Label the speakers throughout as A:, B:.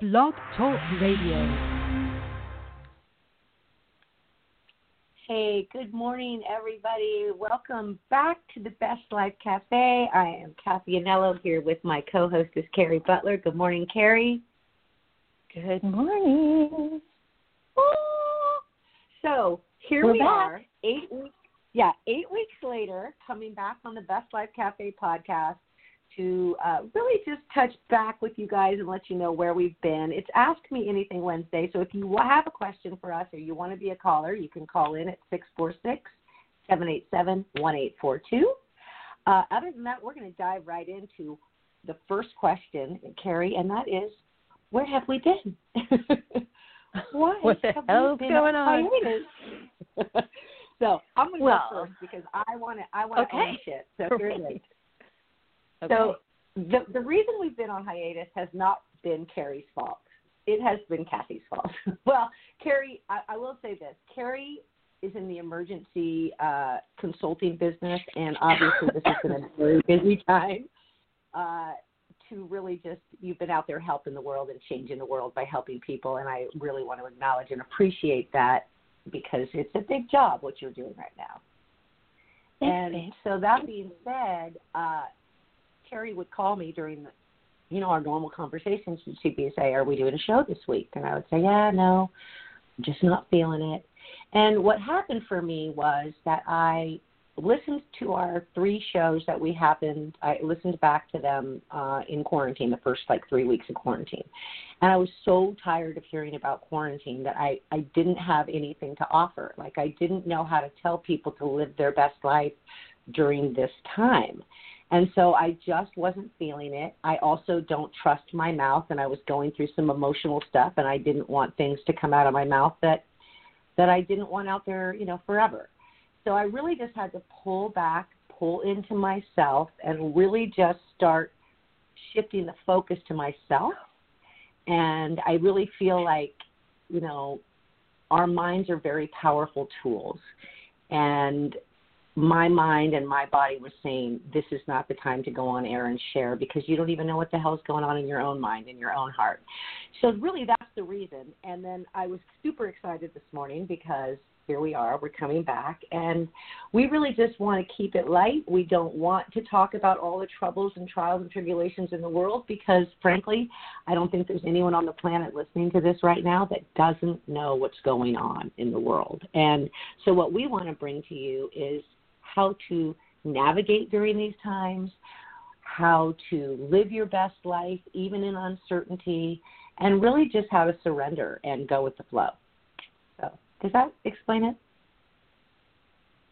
A: Blog Talk Radio.
B: Hey, good morning, everybody. Welcome back to the Best Life Cafe. I am Cathy Anello here with my co hostess, Cari Butler. Good morning, Cari.
C: Good morning.
B: So here
C: We're
B: we
C: back.
B: are, eight weeks. Yeah, eight weeks later, coming back on the Best Life Cafe podcast to uh, really just touch back with you guys and let you know where we've been. It's Ask Me Anything Wednesday. So if you have a question for us or you want to be a caller, you can call in at 646 787 1842. Uh, Other than that, we're going to dive right into the first question, Cari, and that is where have we been? Why
C: What the
B: have we
C: hell's
B: been
C: going on?
B: so I'm going to
C: Well,
B: go first because I want to. I want to
C: okay.
B: own shit. So here's it.
C: Okay.
B: So the the reason we've been on hiatus has not been Cari's fault. It has been Cathy's fault. well, Cari, I, I will say this: Cari is in the emergency uh, consulting business, and obviously this has been a very busy time. Uh, to really just you've been out there helping the world and changing the world by helping people, and I really want to acknowledge and appreciate that because it's a big job what you're doing right now.
C: Thanks,
B: and
C: babe.
B: so that being said, uh, Cari would call me during the, you know, our normal conversations. and She'd be say, "Are we doing a show this week?" And I would say, "Yeah, no, I'm just not feeling it." And what happened for me was that I listened to our three shows that we happened. I listened back to them uh, in quarantine, the first like three weeks of quarantine, and I was so tired of hearing about quarantine that I I didn't have anything to offer. Like I didn't know how to tell people to live their best life during this time. And so I just wasn't feeling it. I also don't trust my mouth and I was going through some emotional stuff and I didn't want things to come out of my mouth that that I didn't want out there, you know, forever. So I really just had to pull back, pull into myself and really just start shifting the focus to myself. And I really feel like, you know, our minds are very powerful tools. And my mind and my body was saying this is not the time to go on air and share because you don't even know what the hell's going on in your own mind in your own heart. So really that's the reason. And then i was super excited this morning because here we are we're coming back. And we really just want to keep it light. We don't want to talk about all the troubles and trials and tribulations in the world because frankly i don't think there's anyone on the planet listening to this right now that doesn't know what's going on in the world. And so what we want to bring to you is how to navigate during these times, how to live your best life even in uncertainty, and really just how to surrender and go with the flow. So, does that explain it?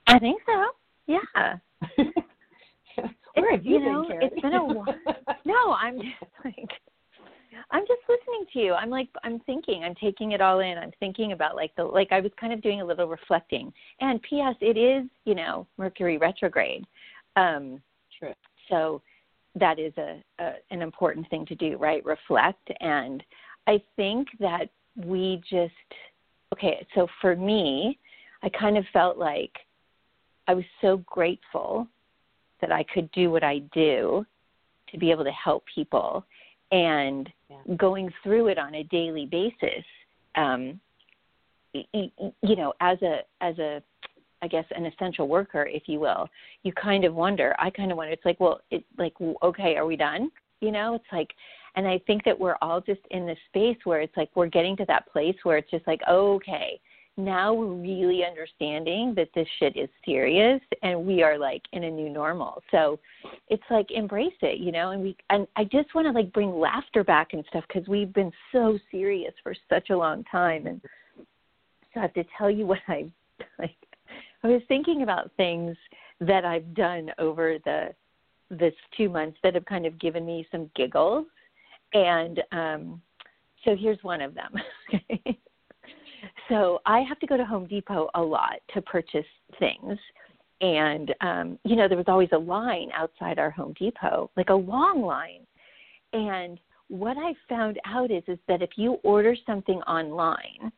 C: I think so. Yeah.
B: Where have you,
C: you know,
B: been,
C: it's been a while. No, I'm just like I'm just listening to you. I'm like I'm thinking, I'm taking it all in. I'm thinking about like the like I was kind of doing a little reflecting. And PS it is, you know, Mercury retrograde. Um
B: True.
C: so that is a, a an important thing to do, right? Reflect and I think that we just okay, so for me, I kind of felt like I was so grateful that I could do what I do to be able to help people and
B: Yeah.
C: going through it on a daily basis um you know as a as a i guess an essential worker if you will you kind of wonder i kind of wonder it's like well it like okay are we done you know it's like and i think that we're all just in this space where it's like we're getting to that place where it's just like okay now we're really understanding that this shit is serious and we are like in a new normal. So it's like embrace it you know and we and i just want to like bring laughter back and stuff because we've been so serious for such a long time. And so i have to tell you what i like i was thinking about things that i've done over the this two months that have kind of given me some giggles. And um so here's one of them so i have to go to home depot a lot to purchase things. And um you know there was always a line outside our home depot like a long line. And what i found out is is that if you order something online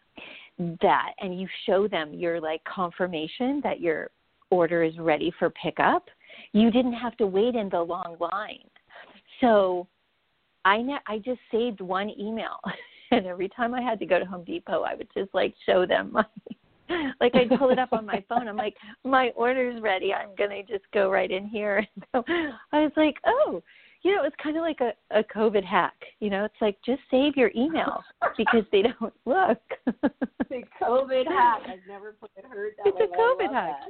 C: that and you show them your like confirmation that your order is ready for pickup you didn't have to wait in the long line. So I ne- I just saved one email, and every time I had to go to Home Depot, I would just like show them my like I'd pull it up on my phone. I'm like, my order's ready. I'm gonna just go right in here. So I was like, oh, you know, it's kind of like a, a COVID hack. You know, it's like just save your email because they don't look.
B: the COVID hack. I've never put it heard that.
C: It's
B: way,
C: a COVID hack.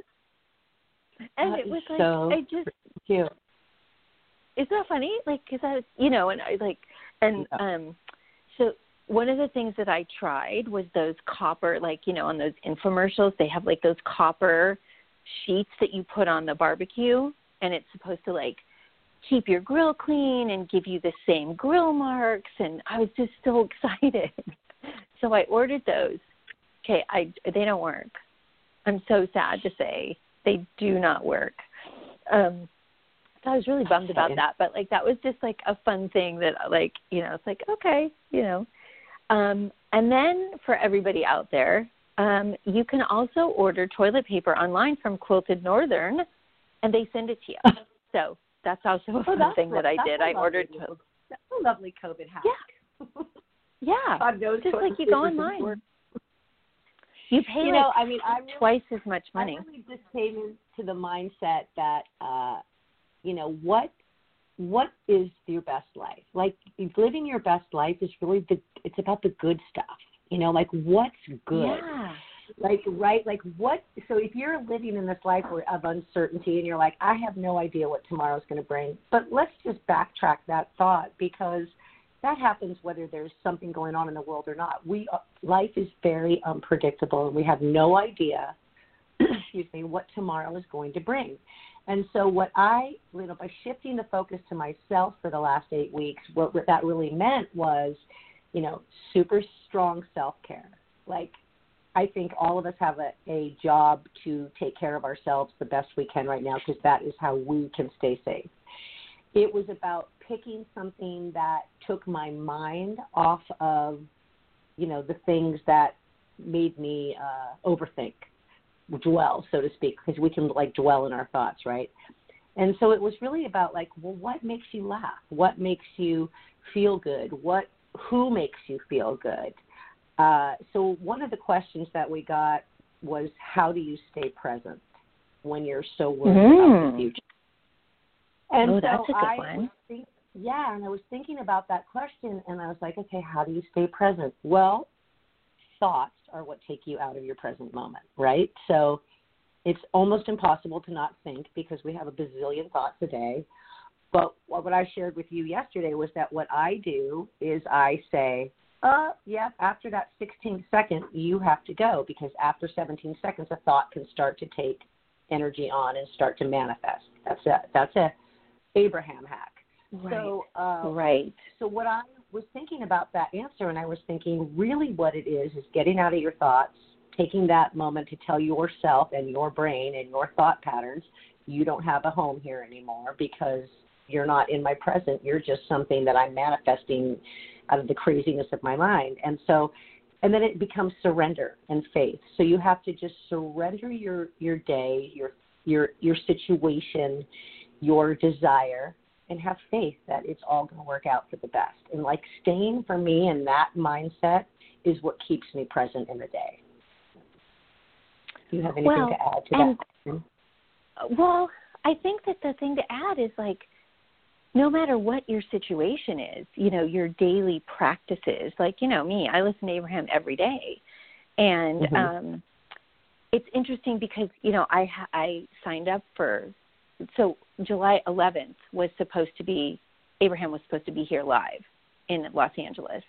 B: That.
C: And
B: That
C: it was like
B: so
C: I just
B: Cute.
C: Isn't that funny? Like, cause I, you know, and I like, and um, so one of the things that I tried was those copper, like you know, on those infomercials, they have like those copper sheets that you put on the barbecue, and it's supposed to like keep your grill clean and give you the same grill marks. And I was just so excited, so I ordered those. Okay, I they don't work. I'm so sad to say they do not work. Um, so I was really bummed about that, but like that was just like a fun thing that like you know it's like okay you know, um, and then for everybody out there, um, you can also order toilet paper online from Quilted Northern, and they send it to you. so that's also a
B: Oh,
C: fun
B: that's
C: thing that I did. I ordered.
B: little- That's a lovely COVID hack.
C: Yeah. Yeah,
B: God knows
C: just like you go online. You pay
B: You
C: like
B: know, I mean, I really,
C: twice as much money.
B: I really just came into the mindset that, uh, you know, what what is your best life? Like living your best life is really the it's about the good stuff. You know, like what's good.
C: Yeah.
B: Like right, like what? So if you're living in this life of uncertainty and you're like, I have no idea what tomorrow's going to bring, but let's just backtrack that thought because that happens whether there's something going on in the world or not. We uh, life is very unpredictable, and we have no idea, excuse me, what tomorrow is going to bring. And so, what I, you know, by shifting the focus to myself for the last eight weeks, what that really meant was, you know, super strong self care. Like, I think all of us have a, a job to take care of ourselves the best we can right now because that is how we can stay safe. It was about picking something that took my mind off of, you know, the things that made me uh, overthink, dwell, so to speak, because we can like dwell in our thoughts, right? And so it was really about like, well, what makes you laugh? What makes you feel good? What who makes you feel good? Uh, so one of the questions that we got was, how do you stay present when you're so worried about the
C: Mm.
B: future? And
C: Oh,
B: so
C: a good
B: I
C: one.
B: think, yeah, and I was thinking about that question, and I was like, okay, how do you stay present? Well, thoughts are what take you out of your present moment, right? So it's almost impossible to not think because we have a bazillion thoughts a day. But what I shared with you yesterday was that what I do is I say, uh, yeah, after that 16th second, you have to go because after 17 seconds, a thought can start to take energy on and start to manifest. That's a that's a Abraham hack.
C: Right.
B: So, uh,
C: right.
B: so what I was thinking about that answer, and I was thinking, really, what it is is getting out of your thoughts, taking that moment to tell yourself and your brain and your thought patterns, you don't have a home here anymore because you're not in my present. You're just something that I'm manifesting out of the craziness of my mind. And so, and then it becomes surrender and faith. So you have to just surrender your your day, your your your situation, your desire, and have faith that it's all going to work out for the best. And like staying for me in that mindset is what keeps me present in the day. Do you have anything
C: Well,
B: to add to
C: and-
B: that?
C: Well, I think that the thing to add is like no matter what your situation is, you know, your daily practices, like, you know, me, I listen to Abraham every day. And
B: Mhm.
C: um it's interesting because, you know, I I signed up for so July 11th was supposed to be Abraham was supposed to be here live in Los Angeles.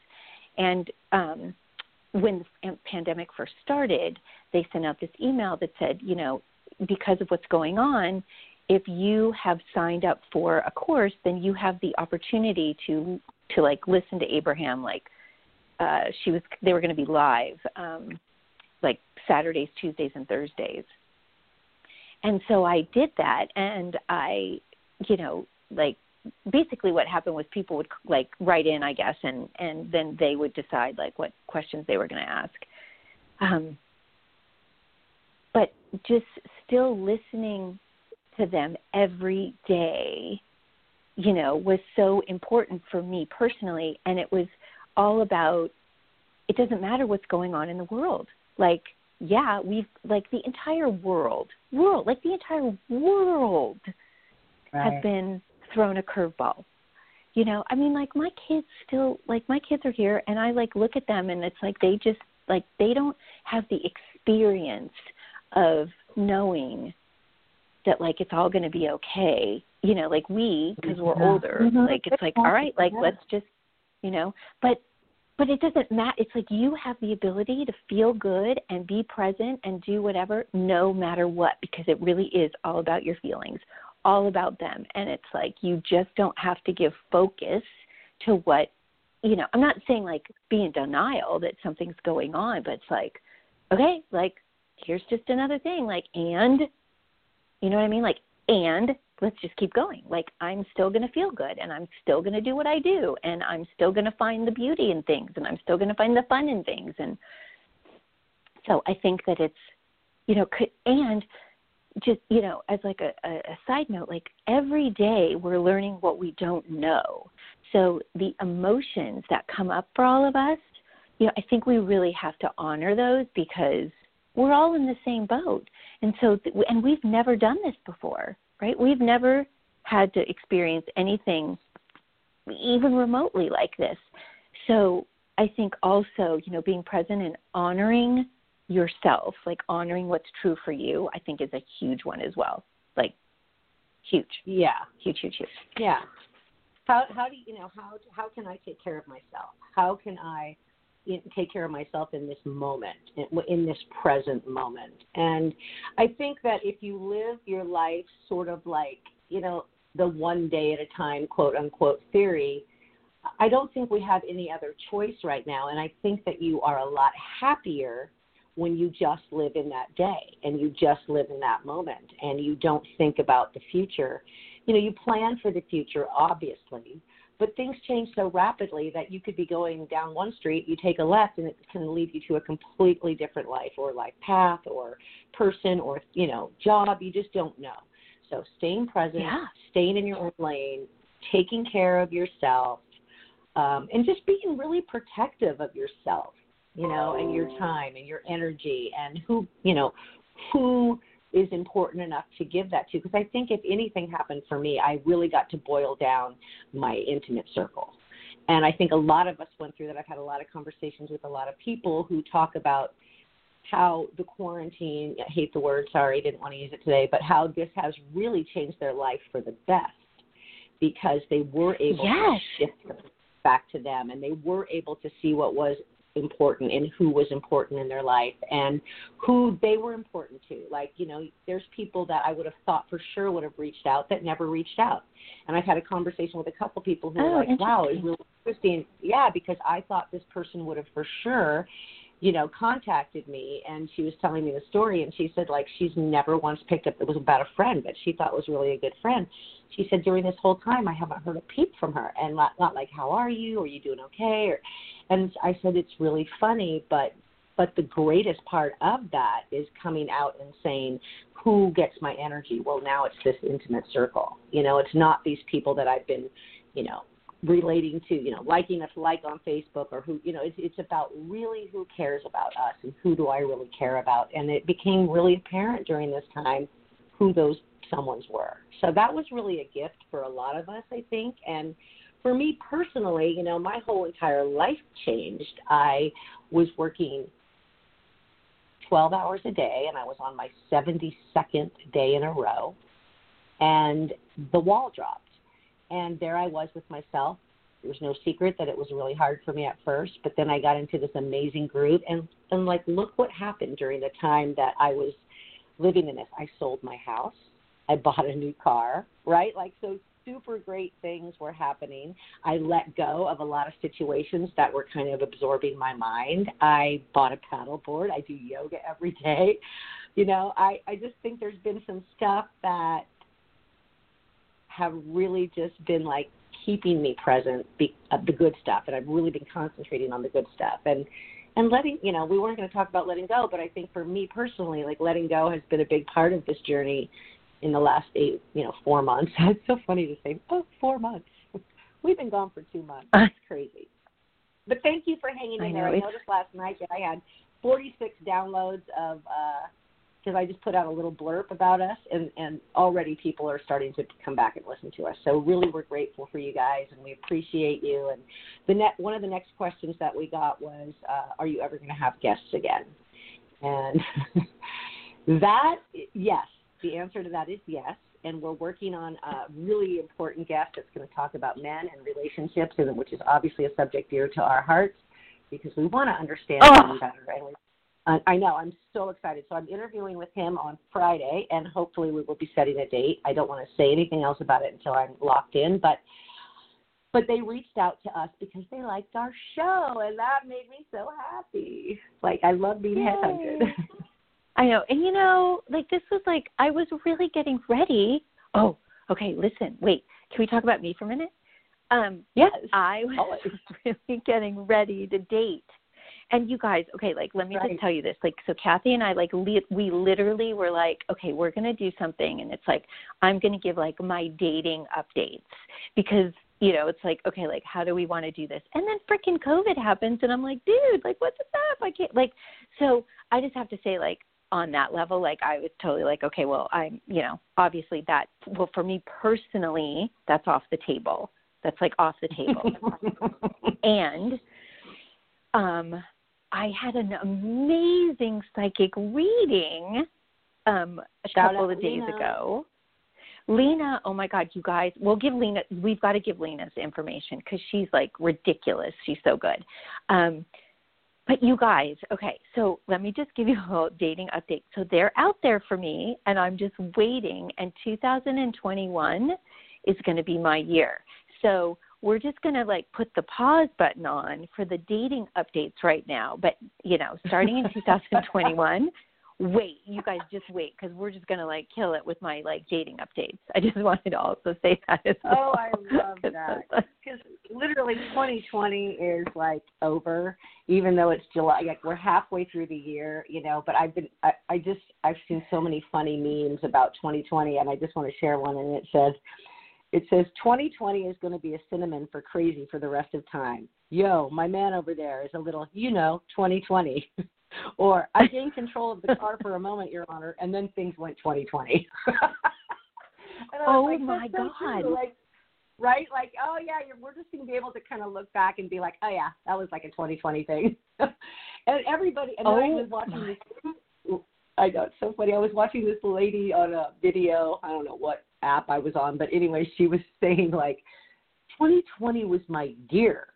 C: And um when the pandemic first started, they sent out this email that said, you know, because of what's going on, if you have signed up for a course, then you have the opportunity to to like listen to Abraham. Like uh, she was, they were going to be live, um, like Saturdays, Tuesdays, and Thursdays. And so I did that, and I, you know, like basically what happened was people would like write in, I guess, and and then they would decide like what questions they were going to ask. Um, but just still listening to them every day you know, was so important for me personally. And it was all about it doesn't matter what's going on in the world. Like, yeah, we've like the entire world, world, like the entire world
B: right.
C: have been thrown a curveball. You know, I mean, like my kids still, like my kids are here, and I like look at them, and it's like they just like they don't have the experience of knowing that like it's all going to be okay. You know, like we because we're
B: Yeah.
C: older,
B: Mhm.
C: like it's like all right, like
B: Yeah.
C: let's just, you know, but but it doesn't matter. It's like you have the ability to feel good and be present and do whatever no matter what because it really is all about your feelings, all about them. And it's like you just don't have to give focus to what, you know, I'm not saying like be in denial that something's going on, but it's like, okay, like here's just another thing. Like, and, you know what I mean? Like, and let's just keep going. Like I'm still going to feel good and I'm still going to do what I do and I'm still going to find the beauty in things and I'm still going to find the fun in things and so I think that it's you know could, and just you know as like a, a, a side note like every day we're learning what we don't know. So the emotions that come up for all of us, you know, I think we really have to honor those because we're all in the same boat. And so and we've never done this before right? We've never had to experience anything even remotely like this. So I think also, you know, being present and honoring yourself, like honoring what's true for you, I think is a huge one as well. Like huge,
B: Yeah.
C: huge, huge, huge.
B: Yeah. How how do you, you know how how can I take care of myself? How can I take care of myself in this moment, in, this present moment? And I think that if you live your life sort of like you know the one day at a time, quote unquote theory, I don't think we have any other choice right now. And I think that you are a lot happier when you just live in that day and you just live in that moment and you don't think about the future. You know, you plan for the future, obviously, but things change so rapidly that you could be going down one street, you take a left, and it can lead you to a completely different life or life path or person or, you know, job. You just don't know. So staying present,
C: Yeah.
B: staying in your own lane, taking care of yourself, um, and just being really protective of yourself, you know, and your time and your energy and who, you know, who is important enough to give that to. Because I think if anything happened for me, I really got to boil down my intimate circle. And I think a lot of us went through that. I've had a lot of conversations with a lot of people who talk about how the quarantine, I hate the word, sorry, didn't want to use it today, but how this has really changed their life for the best because they were able
C: Yes.
B: to shift back to them and they were able to see what was important and who was important in their life and who they were important to. Like, you know, there's people that I would have thought for sure would have reached out that never reached out. And I've had a conversation with a couple people who
C: Oh,
B: were like, wow, it's really interesting. Yeah, because I thought this person would have for sure you know, contacted me and she was telling me the story and she said like she's never once picked up it was about a friend but she thought was really a good friend. She said during this whole time I haven't heard a peep from her and not not like how are you? Are you doing okay? Or and I said it's really funny but but the greatest part of that is coming out and saying who gets my energy? Well, now it's this intimate circle. You know, it's not these people that I've been, you know, relating to, you know, liking a like on Facebook or who, you know, it's it's about really who cares about us and who do I really care about. And it became really apparent during this time who those someone's were. So that was really a gift for a lot of us, I think. And for me personally, you know, my whole entire life changed. I was working 12 hours a day and I was on my 72nd day in a row and the wall dropped and there I was with myself. There was no secret that it was really hard for me at first, but then I got into this amazing group and and like look what happened during the time that I was living in this. I sold my house. I bought a new car, right? Like so super great things were happening. I let go of a lot of situations that were kind of absorbing my mind. I bought a paddle board. I do yoga every day. You know, I I just think there's been some stuff that have really just been like keeping me present, be, uh, the good stuff, and I've really been concentrating on the good stuff and and letting you know we weren't going to talk about letting go, but I think for me personally, like letting go has been a big part of this journey in the last eight, you know, four months. It's so funny to say, oh, four months. We've been gone for two months. It's crazy. But thank you for hanging in
C: I
B: there.
C: know,
B: I noticed last night that I had 46 downloads of uh because I just put out a little blurb about us, and and already people are starting to come back and listen to us. So really, we're grateful for you guys, and we appreciate you. And the net one of the next questions that we got was, uh, "Are you ever going to have guests again?" And that, yes, the answer to that is yes. And we're working on a really important guest that's going to talk about men and relationships, and which is obviously a subject dear to our hearts because we want to understand
C: Oh.
B: them better. And we, I, know I'm so excited. So I'm interviewing with him on Friday, and hopefully we will be setting a date. I don't want to say anything else about it until I'm locked in, but but they reached out to us because they liked our show, and that made me so happy. Like I love being
C: Yay.
B: headhunted.
C: I know. And you know, like this was like I was really getting ready. Oh, okay, listen, wait. Can we talk about me for a minute? Um
B: yes.
C: I was
B: Always.
C: really getting ready to date. And you guys, okay, like let me
B: Right.
C: just tell you this. Like so Cathy and I like li- we literally were like, okay, we're going to do something and it's like I'm going to give like my dating updates because you know, it's like, okay, like how do we want to do this? And then freaking COVID happens and I'm like, dude, like what's up? I can't like so I just have to say like on that level, like I was totally like, okay, well, I'm, you know, obviously that, well, for me personally, that's off the table. That's like off the table. and um, I had an amazing psychic reading um, a
B: Shout
C: couple of days
B: Lina.
C: ago. Lina, oh my God, you guys, we'll give Lina, we've got to give Lina's information because she's like ridiculous. She's so good. Um, but you guys, okay, so let me just give you a little dating update. So they're out there for me, and I'm just waiting. And 2021 is going to be my year. So we're just going to like put the pause button on for the dating updates right now. But you know, starting in 2021, wait, you guys just wait because we're just going to like kill it with my like dating updates. I just wanted to also say that as oh, well.
B: Oh, I love that. Because literally 2020 is like over, even though it's July. Like we're halfway through the year, you know. But I've been, I, I just, I've seen so many funny memes about 2020, and I just want to share one. And it says, it says 2020 is going to be a cinnamon for crazy for the rest of time. Yo, my man over there is a little, you know, 2020. or I gained control of the car for a moment, Your Honor, and then things went 2020. And I was
C: Oh,
B: like,
C: my
B: "That's so.
C: God.
B: Like, right? Like, oh yeah, you're, we're just going to be able to kind of look back and be like, oh yeah, that was like a 2020 thing. and everybody, and then I
C: Oh,
B: was watching this. I know it's so funny. I was watching this lady on a video. I don't know what app I was on, but anyway, she was saying like, 2020 was my year,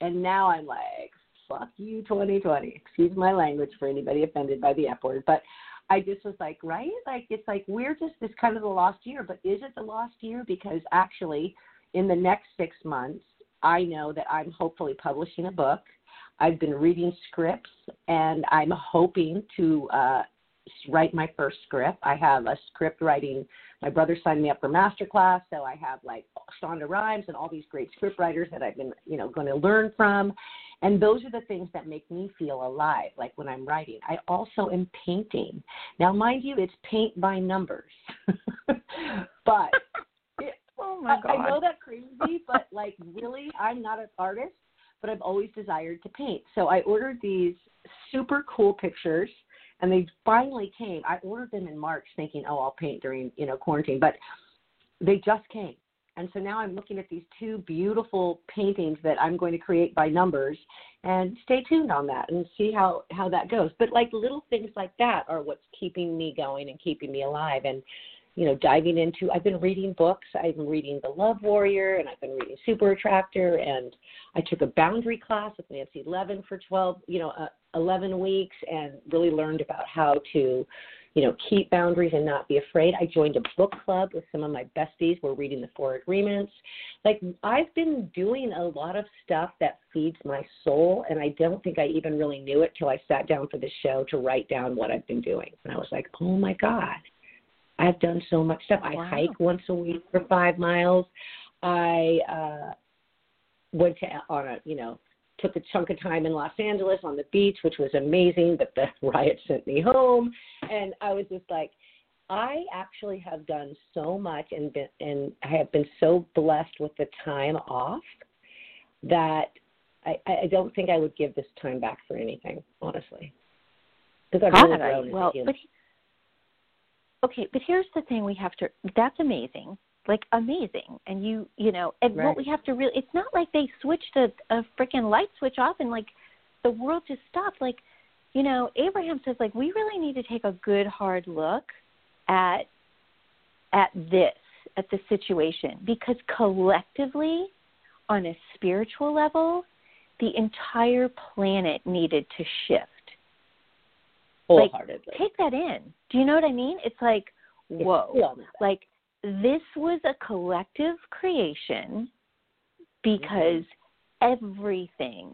B: and now I'm like, fuck you, 2020. Excuse my language for anybody offended by the F word, but I just was like, right? Like it's like we're just this kind of the lost year, but is it the lost year? Because actually, in the next six months, I know that I'm hopefully publishing a book. I've been reading scripts, and I'm hoping to uh, write my first script. I have a script writing. My brother signed me up for master class, so I have like Shonda Rhimes and all these great script writers that I've been, you know, going to learn from. And those are the things that make me feel alive, like when I'm writing. I also am painting. Now, mind you, it's paint by numbers. but it,
C: Oh my god.
B: I, I know that's crazy, but like really, I'm not an artist, but I've always desired to paint. So I ordered these super cool pictures, and they finally came. I ordered them in March, thinking, oh, I'll paint during you know quarantine, but they just came. And so now I'm looking at these two beautiful paintings that I'm going to create by numbers, and stay tuned on that and see how how that goes. But like little things like that are what's keeping me going and keeping me alive. And you know, diving into. I've been reading books. I've been reading The Love Warrior, and I've been reading Super Attractor, and I took a boundary class with Nancy Levin for 12, you know, uh, 11 weeks, and really learned about how to, you know, keep boundaries and not be afraid. I joined a book club with some of my besties. We're reading the Four Agreements. Like I've been doing a lot of stuff that feeds my soul, and I don't think I even really knew it till I sat down for the show to write down what I've been doing, and I was like, oh my god I've done so much stuff. I
C: Wow.
B: hike once a week for five miles. I uh went to on a you know took a chunk of time in Los Angeles on the beach, which was amazing. But the riot sent me home, and I was just like, I actually have done so much and been and I have been so blessed with the time off that I, I don't think I would give this time back for anything, honestly. Because I've really grown
C: well,
B: as a
C: but okay, but here's the thing: we have to. That's amazing, like amazing, and you, you know, and
B: Right.
C: what we have to really. It's not like they switched a, a freaking light switch off and like the world just stopped. Like, you know, Abraham says like we really need to take a good hard look at at this at the situation because collectively on a spiritual level the entire planet needed to shift like, take that in. Do you know what I mean? It's like, whoa.
B: we all know that.
C: Like this was a collective creation because mm-hmm. everything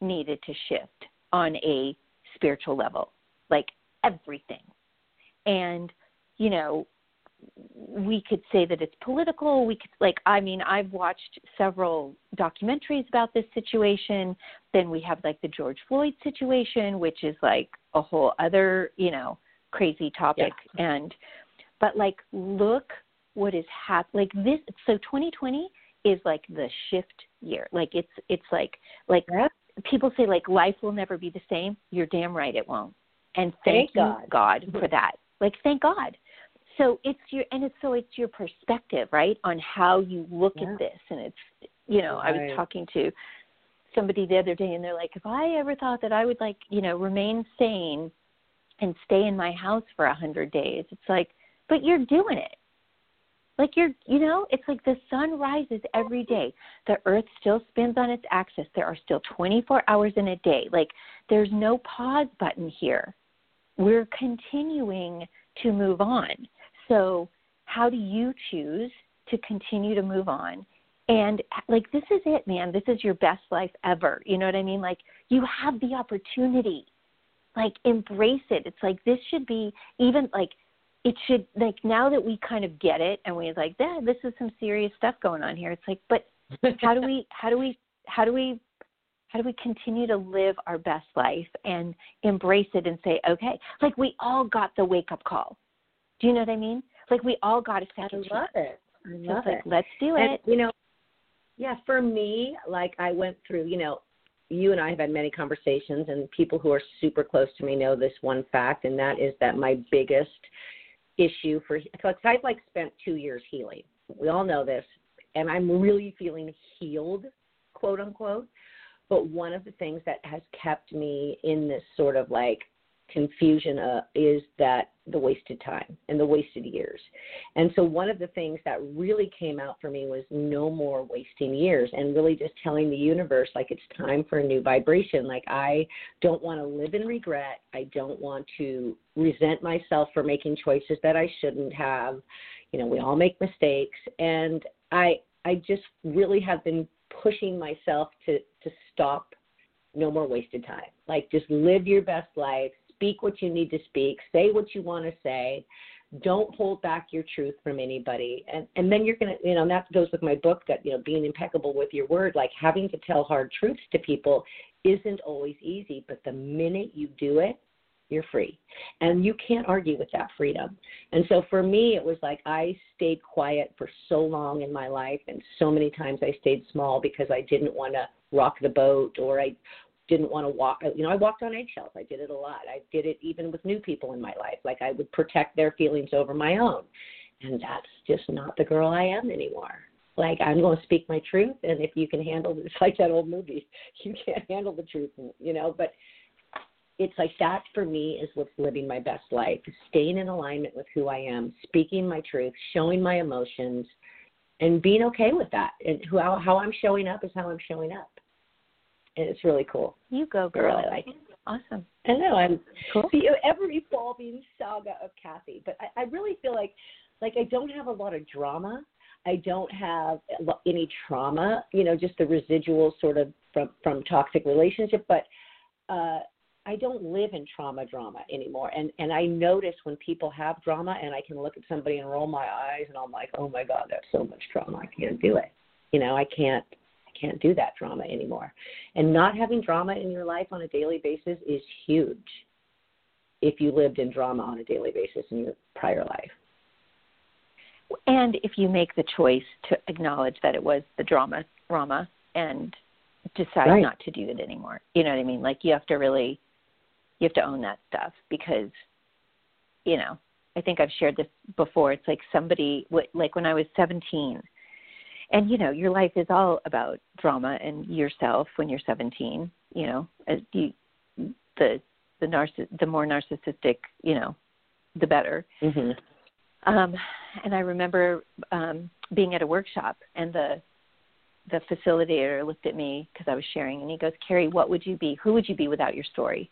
C: needed to shift on a spiritual level. Like everything. And, you know, we could say that it's political. We could like I mean, I've watched several documentaries about this situation. Then we have like the George Floyd situation, which is like a whole other, you know, crazy topic. And but like look what is hap like this so 2020 is like the shift year. Like it's it's like like
B: Yeah.
C: people say like life will never be the same. You're damn right it won't. And
B: Thank
C: thank,
B: God.
C: God for that. Like thank God. So it's your and it's so it's your perspective, right, on how you look
B: Yeah.
C: at this. And it's you know, I was talking to somebody the other day and they're like, if I ever thought that I would like, you know, remain sane and stay in my house for a hundred days, it's like, but you're doing it. Like you're, you know, it's like the sun rises every day. The earth still spins on its axis. There are still 24 hours in a day. Like there's no pause button here. We're continuing to move on. So, how do you choose to continue to move on? And like this is it, man. This is your best life ever. You know what I mean? Like you have the opportunity. Like embrace it. It's like this should be even like it should like now that we kind of get it and we're like, yeah, this is some serious stuff going on here. It's like, but how do we how do we how do we how do we continue to live our best life and embrace it and say okay like we all got the wake up call do you know what i mean like we all got a
B: I
C: second
B: love
C: chance
B: it. I
C: so
B: love
C: like
B: it.
C: let's do
B: And
C: it
B: you know, yeah, for me, like I went through, you know, you and I have had many conversations, and people who are super close to me know this one fact, and that is that my biggest issue for because I've like spent two years healing. We all know this, and I'm really feeling healed, quote unquote. But one of the things that has kept me in this sort of like confusion uh, is that the wasted time and the wasted years. And so one of the things that really came out for me was no more wasting years and really just telling the universe like it's time for a new vibration. Like I don't want to live in regret. I don't want to resent myself for making choices that I shouldn't have. You know, we all make mistakes and I I just really have been pushing myself to to stop no more wasted time. Like just live your best life, speak what you need to speak, say what you want to say. Don't hold back your truth from anybody. And and then you're gonna you know, and that goes with my book that, you know, being impeccable with your word, like having to tell hard truths to people isn't always easy, but the minute you do it, you're free. And you can't argue with that freedom. And so for me, it was like I stayed quiet for so long in my life, and so many times I stayed small because I didn't want to rock the boat or I didn't want to walk. You know, I walked on eggshells. I did it a lot. I did it even with new people in my life. Like I would protect their feelings over my own. And that's just not the girl I am anymore. Like I'm going to speak my truth, and if you can handle it, it's like that old movie. You can't handle the truth, you know. But it's like that for me is what's living my best life staying in alignment with who i am speaking my truth showing my emotions and being okay with that and how, how i'm showing up is how i'm showing up and it's really cool
C: you go
B: i
C: girl
B: really like it
C: awesome
B: i know i'm
C: cool
B: the ever evolving saga of cathy but I, I really feel like like i don't have a lot of drama I don't have any trauma, you know, just the residual sort of from from toxic relationship, but uh I don't live in trauma drama anymore. And and I notice when people have drama and I can look at somebody and roll my eyes and I'm like, "Oh my god, that's so much drama. I can't do it." You know, I can't I can't do that drama anymore. And not having drama in your life on a daily basis is huge. if you lived in drama on a daily basis in your prior life.
C: And if you make the choice to acknowledge that it was the drama, drama, and decide
B: Right.
C: not to do it anymore, you know what I mean? Like you have to really, you have to own that stuff because, you know, I think I've shared this before. It's like somebody, like when I was 17, and you know, your life is all about drama and yourself when you're 17. You know, as you, the the narciss, the more narcissistic, you know, the better.
B: hmm
C: Um, and I remember um, being at a workshop, and the the facilitator looked at me because I was sharing, and he goes, "Cari, what would you be? Who would you be without your story?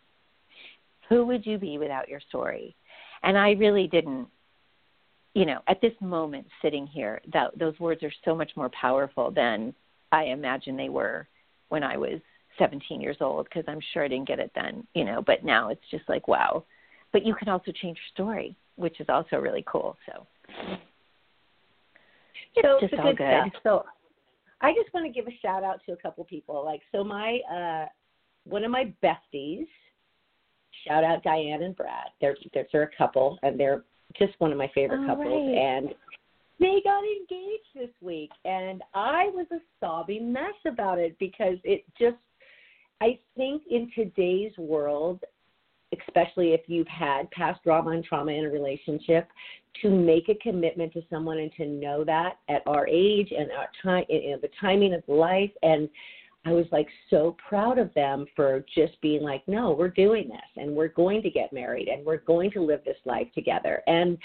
C: Who would you be without your story?" And I really didn't, you know, at this moment sitting here, that those words are so much more powerful than I imagine they were when I was 17 years old. Because I'm sure I didn't get it then, you know. But now it's just like, wow. But you can also change your story, which is also really cool. So it's
B: so
C: just all
B: good
C: good.
B: So I just want to give a shout out to a couple people. Like so my uh one of my besties, shout out Diane and Brad. They're they're, they're a couple and they're just one of my favorite
C: Oh,
B: couples
C: right.
B: and they got engaged this week and I was a sobbing mess about it because it just I think in today's world especially if you've had past drama and trauma in a relationship, to make a commitment to someone and to know that at our age and our time, you know, the timing of life. And I was like so proud of them for just being like, no, we're doing this and we're going to get married and we're going to live this life together. And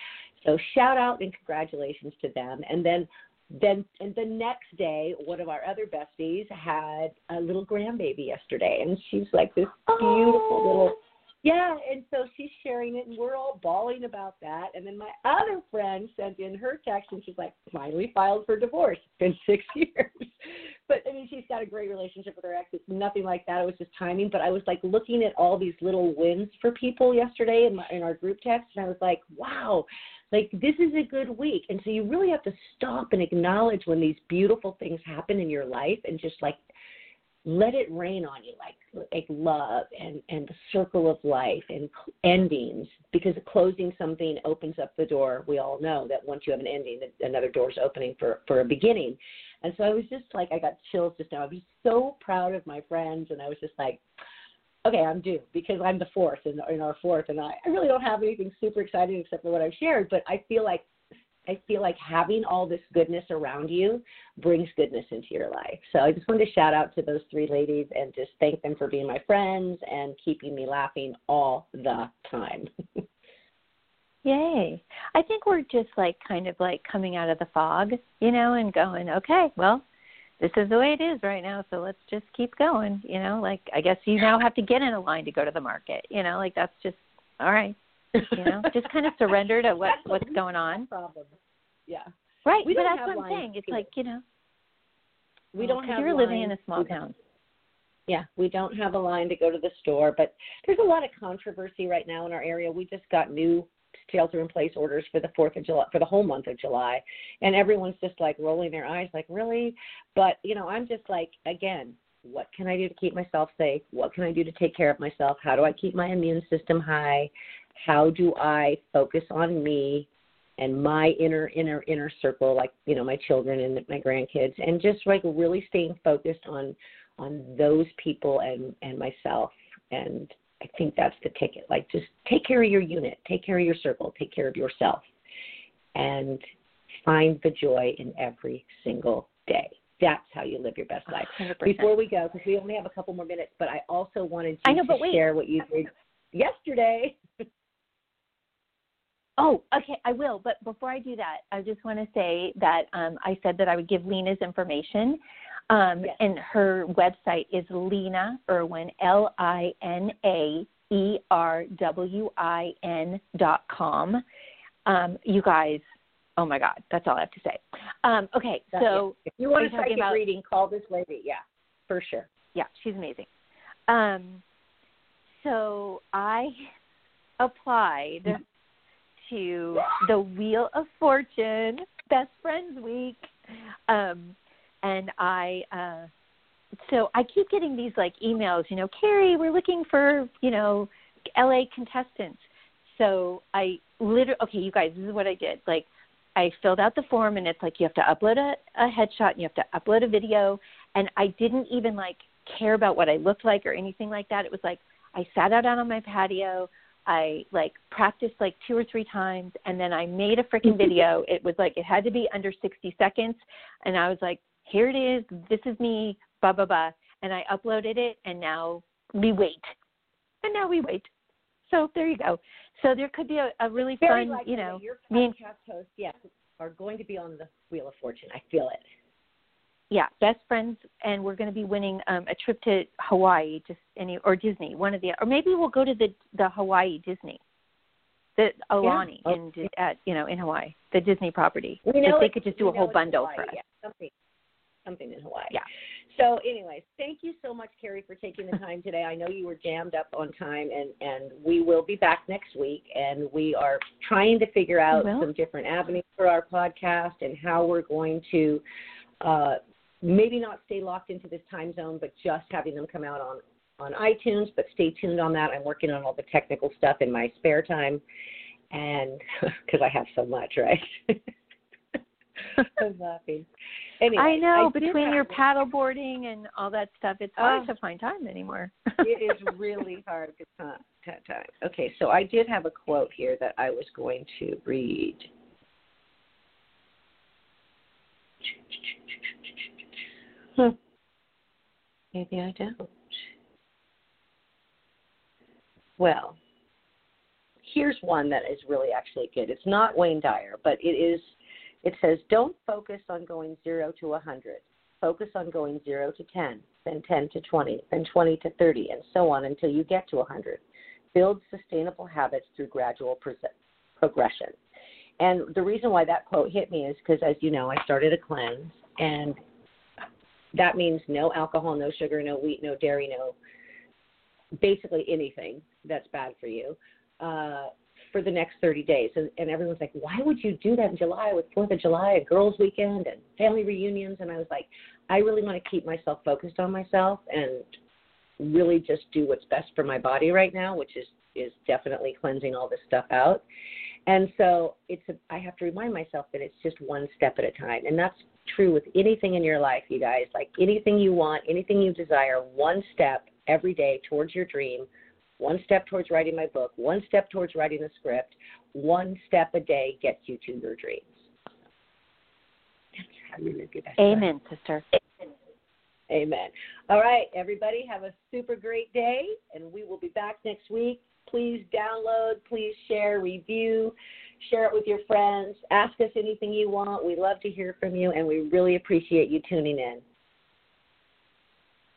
B: so shout out and congratulations to them. And then then and the next day one of our other besties had a little grandbaby yesterday and she's like this beautiful little yeah, and so she's sharing it, and we're all bawling about that. And then my other friend sent in her text, and she's like, finally filed for divorce. It's been six years. But I mean, she's got a great relationship with her ex. It's nothing like that. It was just timing. But I was like looking at all these little wins for people yesterday in, my, in our group text, and I was like, wow, like this is a good week. And so you really have to stop and acknowledge when these beautiful things happen in your life, and just like let it rain on you like like love and and the circle of life and endings because closing something opens up the door. We all know that once you have an ending another door is opening for for a beginning. And so i was just like i got chills just now. I was so proud of my friends and i was just like okay i'm due because i'm the fourth in, in our fourth and i i really don't have anything super exciting except for what i've shared but i feel like I feel like having all this goodness around you brings goodness into your life. So I just wanted to shout out to those three ladies and just thank them for being my friends and keeping me laughing all the time.
C: Yay. I think we're just like kind of like coming out of the fog, you know, and going, okay, well, this is the way it is right now, so let's just keep going, you know, like I guess you now have to get in a line to go to the market, you know, like that's just all right, you know, just kind of surrender to what what's going on.
B: Problem. Yeah.
C: Right,
B: We
C: but that's what I'm saying. It's like, you know,
B: We
C: oh,
B: don't have
C: you're living in a small town.
B: Yeah, we don't have a line to go to the store, but there's a lot of controversy right now in our area. We just got new shelter in place orders for the 4th of July for the whole month of July, and everyone's just like rolling their eyes like, "Really?" But, you know, I'm just like, again, what can I do to keep myself safe? What can I do to take care of myself? How do I keep my immune system high? How do I focus on me and my inner inner inner circle like, you know, my children and my grandkids and just like really staying focused on on those people and and myself. And i think that's the ticket like just take care of your unit take care of your circle take care of yourself and find the joy in every single day. That's how you live your best life.
C: 100%.
B: before we go because we only have a couple more minutes but i also wanted
C: I know,
B: to share what you did yesterday
C: Oh, okay, I will. But before I do that, I just want to say that um, I said that I would give Lina's information. Um,
B: Yes.
C: And her website is Lina Erwin, L I N A E R W I N dot com. Um, you guys, oh my God, that's all I have to say. Um, okay, so
B: if you want
C: are
B: a
C: you talking
B: psychic
C: about-
B: reading call this lady yeah for sure
C: yeah, she's amazing. Um, so I applied to the Wheel of Fortune Best Friends Week, um, and I. Uh, so I keep getting these like emails, you know, Cari, we're looking for you know, LA contestants. so I literally okay, you guys, this is what I did. Like I filled out the form and it's like you have to upload a, a headshot and you have to upload a video and I didn't even like care about what I looked like or anything like that. It was like I sat out on my patio, I like practiced like two or three times and then I made a freaking video. It was like it had to be under 60 seconds and I was like, here it is. This is me, blah blah blah. And I uploaded it and now we wait. And now we wait. So there you go. So there could be a, a really
B: Very
C: fun, you know,
B: your
C: me and
B: podcast hosts, yes, are going to be on the Wheel of Fortune. I feel it.
C: Yeah, best friends, and we're going to be winning um, a trip to Hawaii, just any or Disney, one of the, or maybe we'll go to the the Hawaii Disney, the Aulani
B: Oh,
C: in at you know in Hawaii, the Disney property.
B: We
C: if
B: know
C: they could just do a whole bundle
B: Hawaii,
C: for us.
B: Yeah, something, something in Hawaii.
C: Yeah.
B: So, anyways, thank you so much, Cari, for taking the time today. I know you were jammed up on time, and and we will be back next week, and we are trying to figure out some different avenues for our podcast and how we're going to. Uh, maybe not stay locked into this time zone, but just having them come out on on iTunes. But stay tuned on that. I'm working on all the technical stuff in my spare time, and because I have so much, right? I'm laughing. Anyway,
C: I know
B: did
C: between
B: have-
C: your paddle boarding and all that stuff, it's hard
B: Oh.
C: to find time anymore.
B: it is really hard to time. time. Okay, so I did have a quote here that I was going to read. Hmm. Maybe I don't. Well, here's one that is really actually good. It's not Wayne Dyer, but it is. It says, "Don't focus on going zero to a hundred. Focus on going zero to ten, then ten to twenty, then twenty to thirty, and so on until you get to a hundred. Build sustainable habits through gradual pro- progression." And the reason why that quote hit me is because, as you know, I started a cleanse, and that means no alcohol, no sugar, no wheat, no dairy, no basically anything that's bad for you uh, for the next 30 days. And, and everyone's like, why would you do that in July with 4th of July, a girls' weekend, and family reunions? And I was like, I really want to keep myself focused on myself and really just do what's best for my body right now, which is is definitely cleansing all this stuff out. And so it's a, I have to remind myself that it's just one step at a time, and that's true with anything in your life, you guys. Like anything you want, anything you desire, one step every day towards your dream, one step towards writing my book, one step towards writing the script, one step a day gets you to your dreams. That's how you live your best life.
C: Amen, sister.
B: Amen. All right, everybody, have a super great day, and we will be back next week. Please download, please share, review, share it with your friends. Ask us anything you want. We love to hear from you, and we really appreciate you tuning in.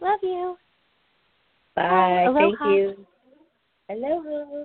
C: Love you.
B: Bye. Thank
C: Aloha.
B: you. Aloha.